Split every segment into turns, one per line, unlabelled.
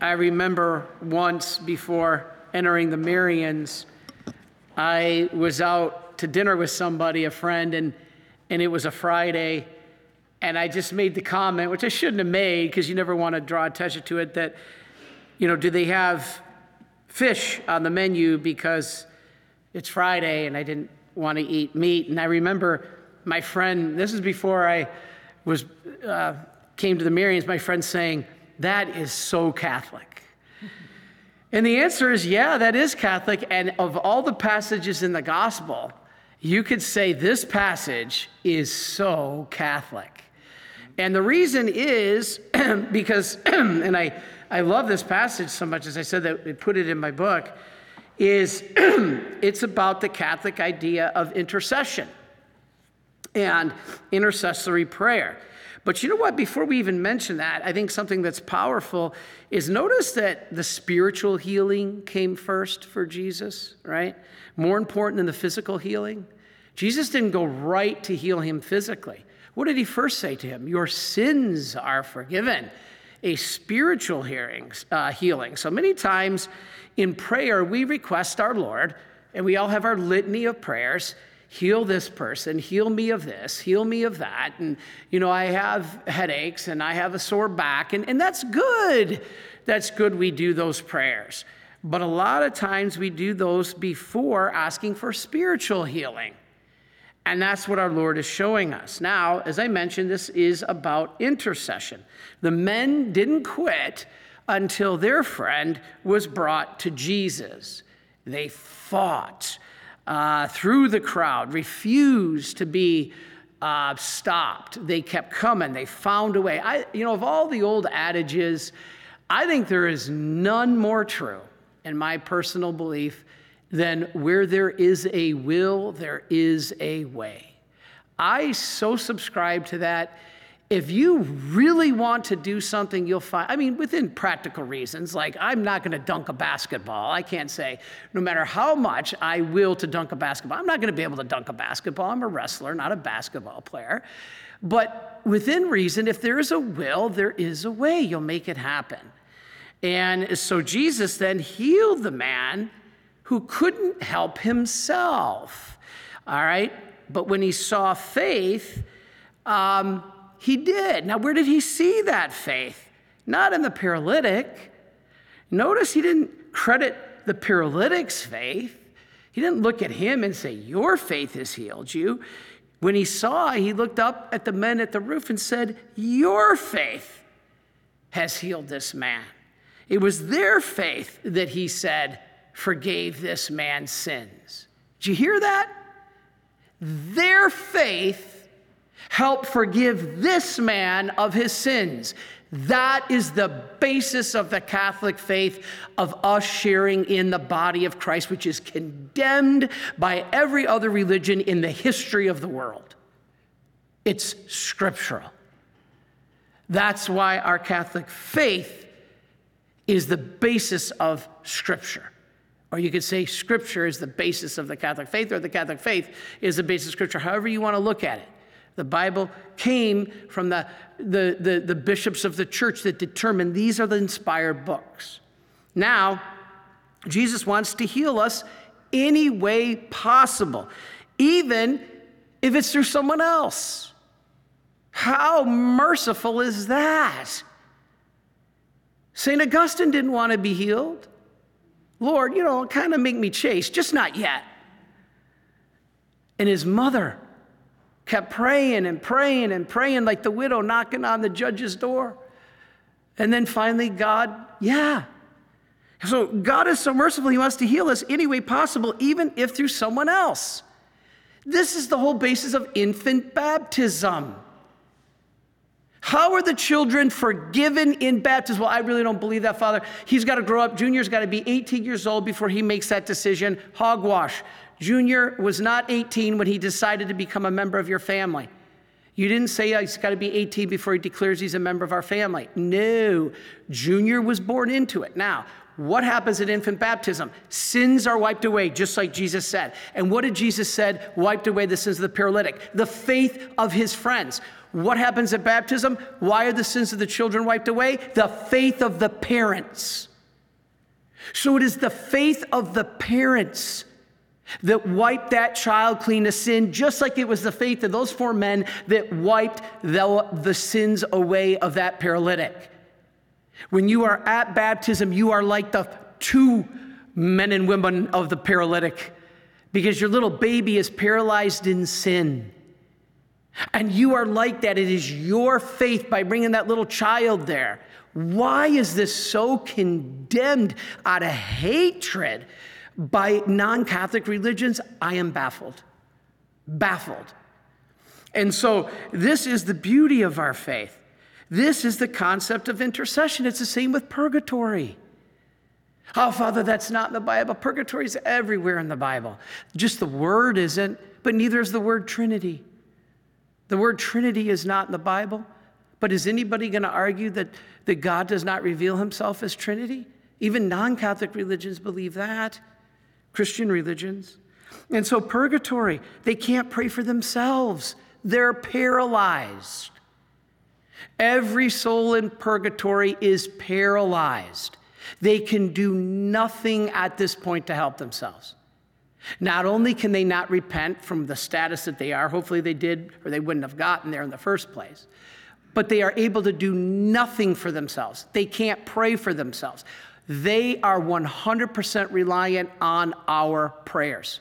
I remember once before entering the Marians, I was out to dinner with somebody, a friend, and, and it was a Friday. And I just made the comment, which I shouldn't have made because you never want to draw attention to it, that, you know, do they have fish on the menu because it's Friday and I didn't want to eat meat? And I remember my friend, this is before I was, uh, came to the Marians, my friend saying, that is so Catholic. And the answer is yeah, that is Catholic. And of all the passages in the gospel, you could say this passage is so Catholic. And the reason is because, and I, I love this passage so much, as I said, that I put it in my book, is it's about the Catholic idea of intercession and intercessory prayer. But you know what? Before we even mention that, I think something that's powerful is notice that the spiritual healing came first for Jesus, right? More important than the physical healing. Jesus didn't go right to heal him physically. What did he first say to him? Your sins are forgiven. A spiritual uh, healing. So many times in prayer, we request our Lord, and we all have our litany of prayers heal this person, heal me of this, heal me of that. And, you know, I have headaches and I have a sore back, and, and that's good. That's good we do those prayers. But a lot of times we do those before asking for spiritual healing. And that's what our Lord is showing us. Now, as I mentioned, this is about intercession. The men didn't quit until their friend was brought to Jesus. They fought uh, through the crowd, refused to be uh, stopped. They kept coming. They found a way. I, you know, of all the old adages, I think there is none more true, in my personal belief, than where there is a will, there is a way. I so subscribe to that if you really want to do something, you'll find, I mean, within practical reasons, like I'm not going to dunk a basketball. I can't say, no matter how much I will to dunk a basketball, I'm not going to be able to dunk a basketball. I'm a wrestler, not a basketball player. But within reason, if there is a will, there is a way. You'll make it happen. And so Jesus then healed the man who couldn't help himself. All right? But when he saw faith, um, he did. Now, where did he see that faith? Not in the paralytic. Notice he didn't credit the paralytic's faith. He didn't look at him and say, Your faith has healed you. When he saw, he looked up at the men at the roof and said, Your faith has healed this man. It was their faith that he said forgave this man's sins. Did you hear that? Their faith Help forgive this man of his sins. That is the basis of the Catholic faith, of us sharing in the body of Christ, which is condemned by every other religion in the history of the world. It's scriptural. That's why our Catholic faith is the basis of Scripture. Or you could say Scripture is the basis of the Catholic faith, or the Catholic faith is the basis of Scripture, however you want to look at it. The Bible came from the, the, the, the, bishops of the church that determined these are the inspired books. Now, Jesus wants to heal us any way possible, even if it's through someone else. How merciful is that? St. Augustine didn't want to be healed. Lord, you know, kind of make me chase, just not yet. And his mother kept praying and praying and praying like the widow knocking on the judge's door. And then finally, God, yeah. So God is so merciful, He wants to heal us any way possible, even if through someone else. This is the whole basis of infant baptism. How are the children forgiven in baptism? Well, I really don't believe that, Father. He's got to grow up. Junior's got to be 18 years old before he makes that decision. Hogwash. Junior was not 18 when he decided to become a member of your family. You didn't say oh, he's got to be 18 before he declares he's a member of our family. No, Junior was born into it. Now, what happens at infant baptism? Sins are wiped away, just like Jesus said. And what did Jesus said wiped away the sins of the paralytic? The faith of his friends. What happens at baptism? Why are the sins of the children wiped away? The faith of the parents. So it is the faith of the parents that wiped that child clean of sin, just like it was the faith of those four men that wiped the, the sins away of that paralytic. When you are at baptism, you are like the two men and women of the paralytic because your little baby is paralyzed in sin. And you are like that. It is your faith by bringing that little child there. Why is this so condemned out of hatred by non Catholic religions? I am baffled. Baffled. And so, this is the beauty of our faith. This is the concept of intercession. It's the same with purgatory. Oh, Father, that's not in the Bible. Purgatory is everywhere in the Bible. Just the word isn't, but neither is the word Trinity. The word Trinity is not in the Bible, but is anybody going to argue that, that God does not reveal himself as Trinity? Even non Catholic religions believe that, Christian religions. And so, purgatory, they can't pray for themselves, they're paralyzed. Every soul in purgatory is paralyzed. They can do nothing at this point to help themselves. Not only can they not repent from the status that they are, hopefully they did or they wouldn't have gotten there in the first place, but they are able to do nothing for themselves. They can't pray for themselves. They are 100% reliant on our prayers.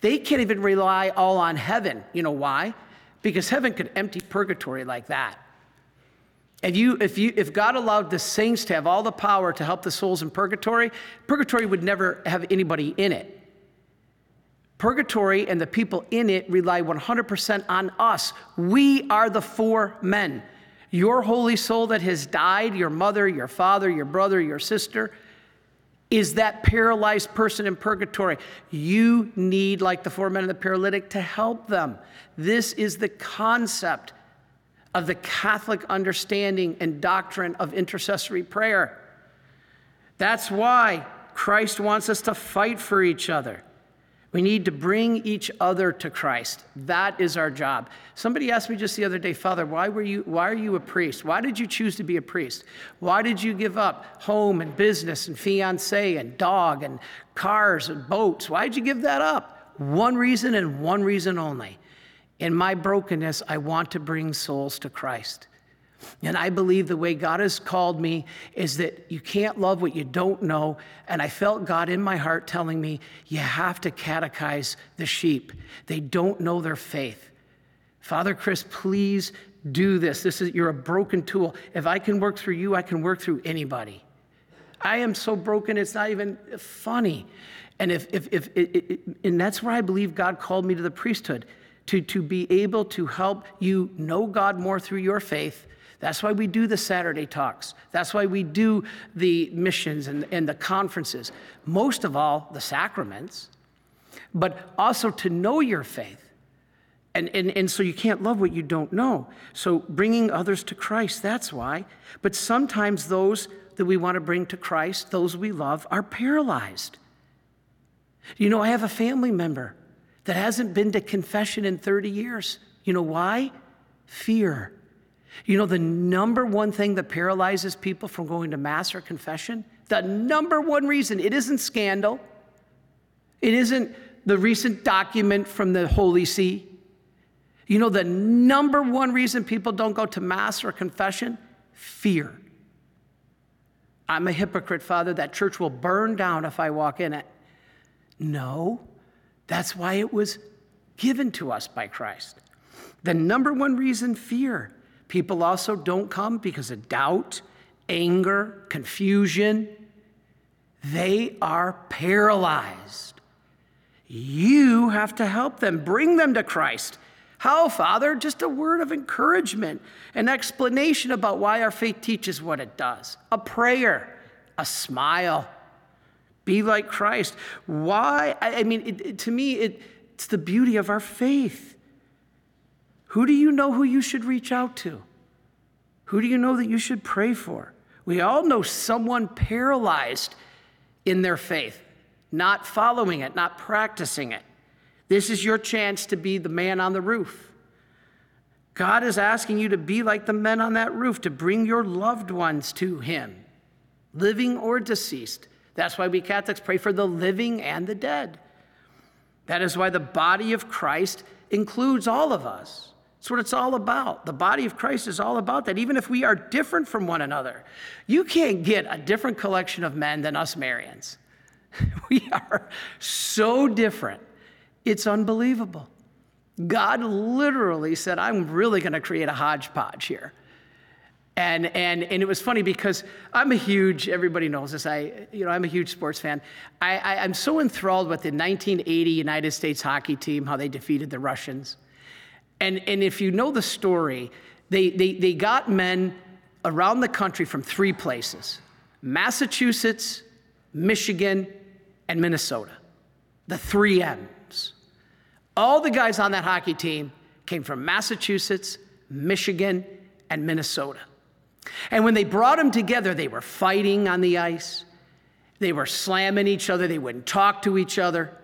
They can't even rely all on heaven. You know why? Because heaven could empty purgatory like that. If, you, if, you, if God allowed the saints to have all the power to help the souls in purgatory, purgatory would never have anybody in it. Purgatory and the people in it rely 100% on us. We are the four men. Your holy soul that has died, your mother, your father, your brother, your sister, is that paralyzed person in purgatory. You need, like the four men of the paralytic, to help them. This is the concept of the Catholic understanding and doctrine of intercessory prayer. That's why Christ wants us to fight for each other. We need to bring each other to Christ. That is our job. Somebody asked me just the other day, Father, why were you why are you a priest? Why did you choose to be a priest? Why did you give up home and business and fiance and dog and cars and boats? Why did you give that up? One reason and one reason only. In my brokenness, I want to bring souls to Christ. And I believe the way God has called me is that you can't love what you don't know. And I felt God in my heart telling me, you have to catechize the sheep. They don't know their faith. Father Chris, please do this. This is you're a broken tool. If I can work through you, I can work through anybody. I am so broken, it's not even funny. And if, if, if it, it, and that's where I believe God called me to the priesthood, to, to be able to help you know God more through your faith that's why we do the Saturday talks. That's why we do the missions and, and the conferences. Most of all, the sacraments, but also to know your faith. And, and, and so you can't love what you don't know. So bringing others to Christ, that's why. But sometimes those that we want to bring to Christ, those we love, are paralyzed. You know, I have a family member that hasn't been to confession in 30 years. You know why? Fear. You know, the number one thing that paralyzes people from going to Mass or confession, the number one reason, it isn't scandal, it isn't the recent document from the Holy See. You know, the number one reason people don't go to Mass or confession? Fear. I'm a hypocrite, Father. That church will burn down if I walk in it. No, that's why it was given to us by Christ. The number one reason, fear. People also don't come because of doubt, anger, confusion. They are paralyzed. You have to help them, bring them to Christ. How, Father? Just a word of encouragement, an explanation about why our faith teaches what it does, a prayer, a smile. Be like Christ. Why? I mean, it, it, to me, it, it's the beauty of our faith. Who do you know who you should reach out to? Who do you know that you should pray for? We all know someone paralyzed in their faith, not following it, not practicing it. This is your chance to be the man on the roof. God is asking you to be like the men on that roof, to bring your loved ones to Him, living or deceased. That's why we Catholics pray for the living and the dead. That is why the body of Christ includes all of us. That's what it's all about. The body of Christ is all about that, even if we are different from one another. You can't get a different collection of men than us Marians. we are so different. It's unbelievable. God literally said, I'm really going to create a hodgepodge here. And, and, and it was funny because I'm a huge, everybody knows this, I, you know, I'm a huge sports fan. I, I, I'm so enthralled with the 1980 United States hockey team, how they defeated the Russians. And, and if you know the story, they, they, they got men around the country from three places Massachusetts, Michigan, and Minnesota. The three M's. All the guys on that hockey team came from Massachusetts, Michigan, and Minnesota. And when they brought them together, they were fighting on the ice. They were slamming each other. They wouldn't talk to each other.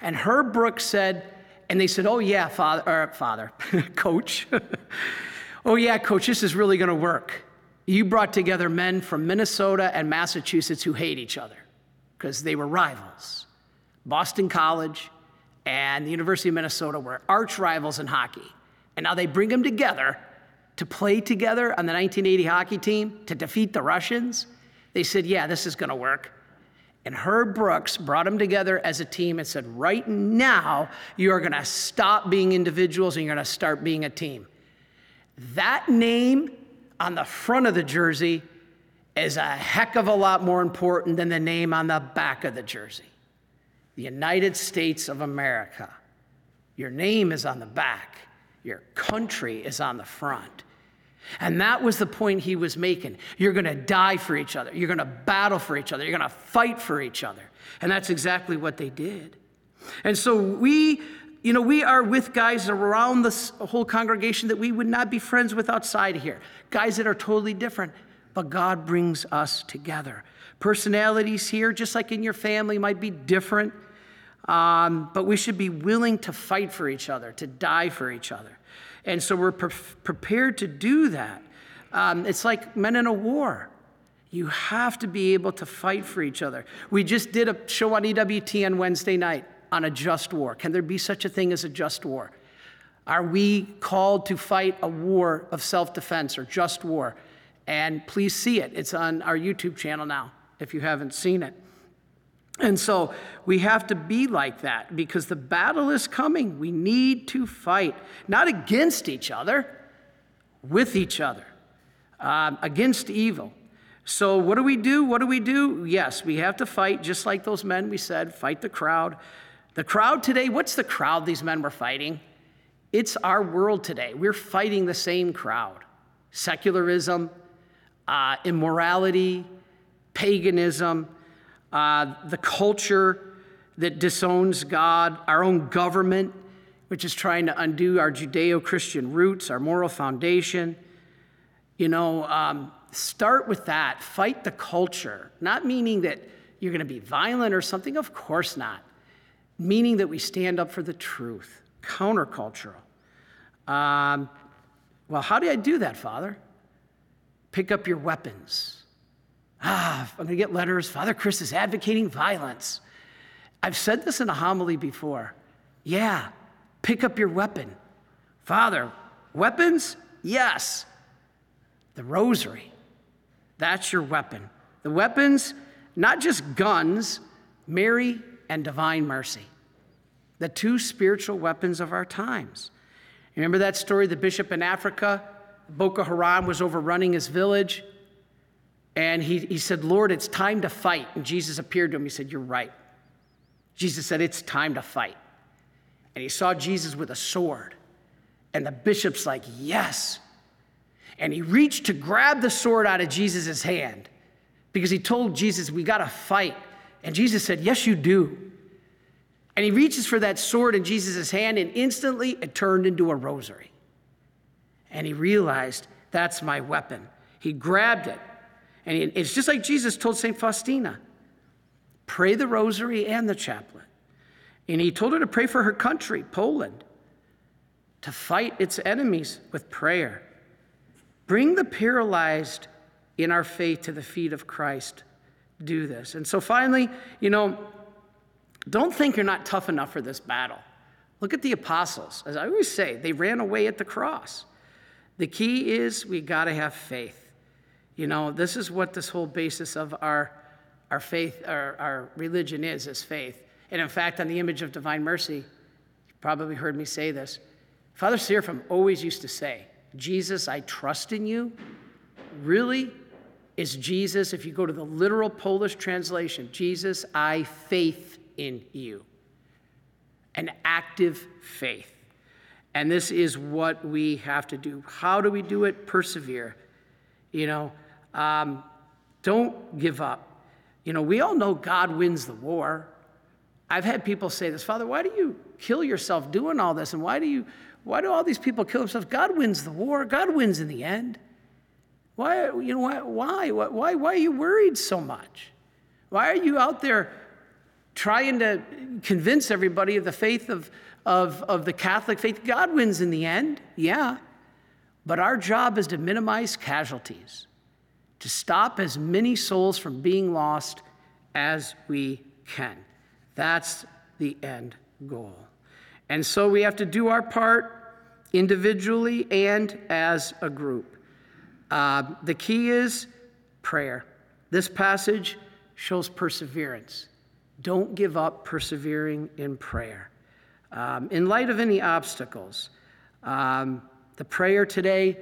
And Herb Brooks said, and they said, Oh, yeah, father, or father, coach. oh, yeah, coach, this is really going to work. You brought together men from Minnesota and Massachusetts who hate each other because they were rivals. Boston College and the University of Minnesota were arch rivals in hockey. And now they bring them together to play together on the 1980 hockey team to defeat the Russians. They said, Yeah, this is going to work. And Herb Brooks brought them together as a team and said, Right now, you are going to stop being individuals and you're going to start being a team. That name on the front of the jersey is a heck of a lot more important than the name on the back of the jersey. The United States of America. Your name is on the back, your country is on the front. And that was the point he was making. You're going to die for each other. You're going to battle for each other. You're going to fight for each other. And that's exactly what they did. And so we, you know, we are with guys around this whole congregation that we would not be friends with outside here. Guys that are totally different. But God brings us together. Personalities here, just like in your family, might be different. Um, but we should be willing to fight for each other, to die for each other. And so we're pre- prepared to do that. Um, it's like men in a war. You have to be able to fight for each other. We just did a show on EWTN on Wednesday night on a just war. Can there be such a thing as a just war? Are we called to fight a war of self defense or just war? And please see it. It's on our YouTube channel now if you haven't seen it. And so we have to be like that because the battle is coming. We need to fight, not against each other, with each other, um, against evil. So, what do we do? What do we do? Yes, we have to fight, just like those men we said, fight the crowd. The crowd today, what's the crowd these men were fighting? It's our world today. We're fighting the same crowd secularism, uh, immorality, paganism uh, the culture that disowns God, our own government, which is trying to undo our Judeo Christian roots, our moral foundation. You know, um, start with that. Fight the culture. Not meaning that you're going to be violent or something, of course not. Meaning that we stand up for the truth, countercultural. Um, well, how do I do that, Father? Pick up your weapons. Ah, I'm going to get letters. Father Chris is advocating violence. I've said this in a homily before. Yeah, pick up your weapon. Father, weapons? Yes. The rosary. That's your weapon. The weapons, not just guns, Mary and divine mercy. The two spiritual weapons of our times. Remember that story? The bishop in Africa, Boko Haram was overrunning his village. And he, he said, Lord, it's time to fight. And Jesus appeared to him. He said, You're right. Jesus said, It's time to fight. And he saw Jesus with a sword. And the bishop's like, Yes. And he reached to grab the sword out of Jesus' hand because he told Jesus, We got to fight. And Jesus said, Yes, you do. And he reaches for that sword in Jesus' hand, and instantly it turned into a rosary. And he realized, That's my weapon. He grabbed it and it's just like Jesus told St. Faustina pray the rosary and the chaplet. And he told her to pray for her country, Poland. to fight its enemies with prayer. Bring the paralyzed in our faith to the feet of Christ. Do this. And so finally, you know, don't think you're not tough enough for this battle. Look at the apostles. As I always say, they ran away at the cross. The key is we got to have faith. You know, this is what this whole basis of our, our faith, our, our religion is, is faith. And in fact, on the image of divine mercy, you probably heard me say this. Father Seraphim always used to say, Jesus, I trust in you. Really? Is Jesus, if you go to the literal Polish translation, Jesus, I faith in you. An active faith. And this is what we have to do. How do we do it? Persevere. You know, um, don't give up. You know, we all know God wins the war. I've had people say this, Father, why do you kill yourself doing all this? And why do you, why do all these people kill themselves? God wins the war. God wins in the end. Why, you know, why, why, why, why are you worried so much? Why are you out there trying to convince everybody of the faith of, of, of the Catholic faith? God wins in the end, yeah. But our job is to minimize casualties, to stop as many souls from being lost as we can. That's the end goal. And so we have to do our part individually and as a group. Uh, the key is prayer. This passage shows perseverance. Don't give up persevering in prayer. Um, in light of any obstacles, um, the prayer today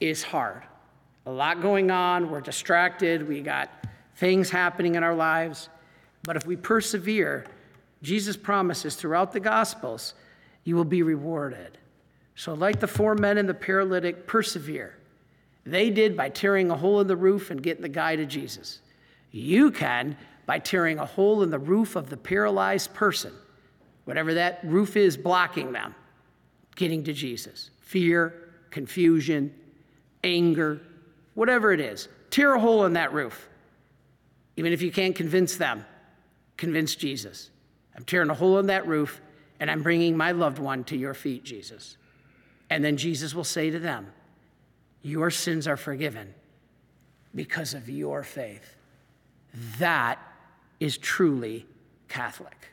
is hard. A lot going on. We're distracted. We got things happening in our lives. But if we persevere, Jesus promises throughout the Gospels, you will be rewarded. So, like the four men and the paralytic, persevere. They did by tearing a hole in the roof and getting the guy to Jesus. You can by tearing a hole in the roof of the paralyzed person, whatever that roof is blocking them, getting to Jesus. Fear, confusion, anger, whatever it is. Tear a hole in that roof. Even if you can't convince them, convince Jesus. I'm tearing a hole in that roof and I'm bringing my loved one to your feet, Jesus. And then Jesus will say to them, Your sins are forgiven because of your faith. That is truly Catholic.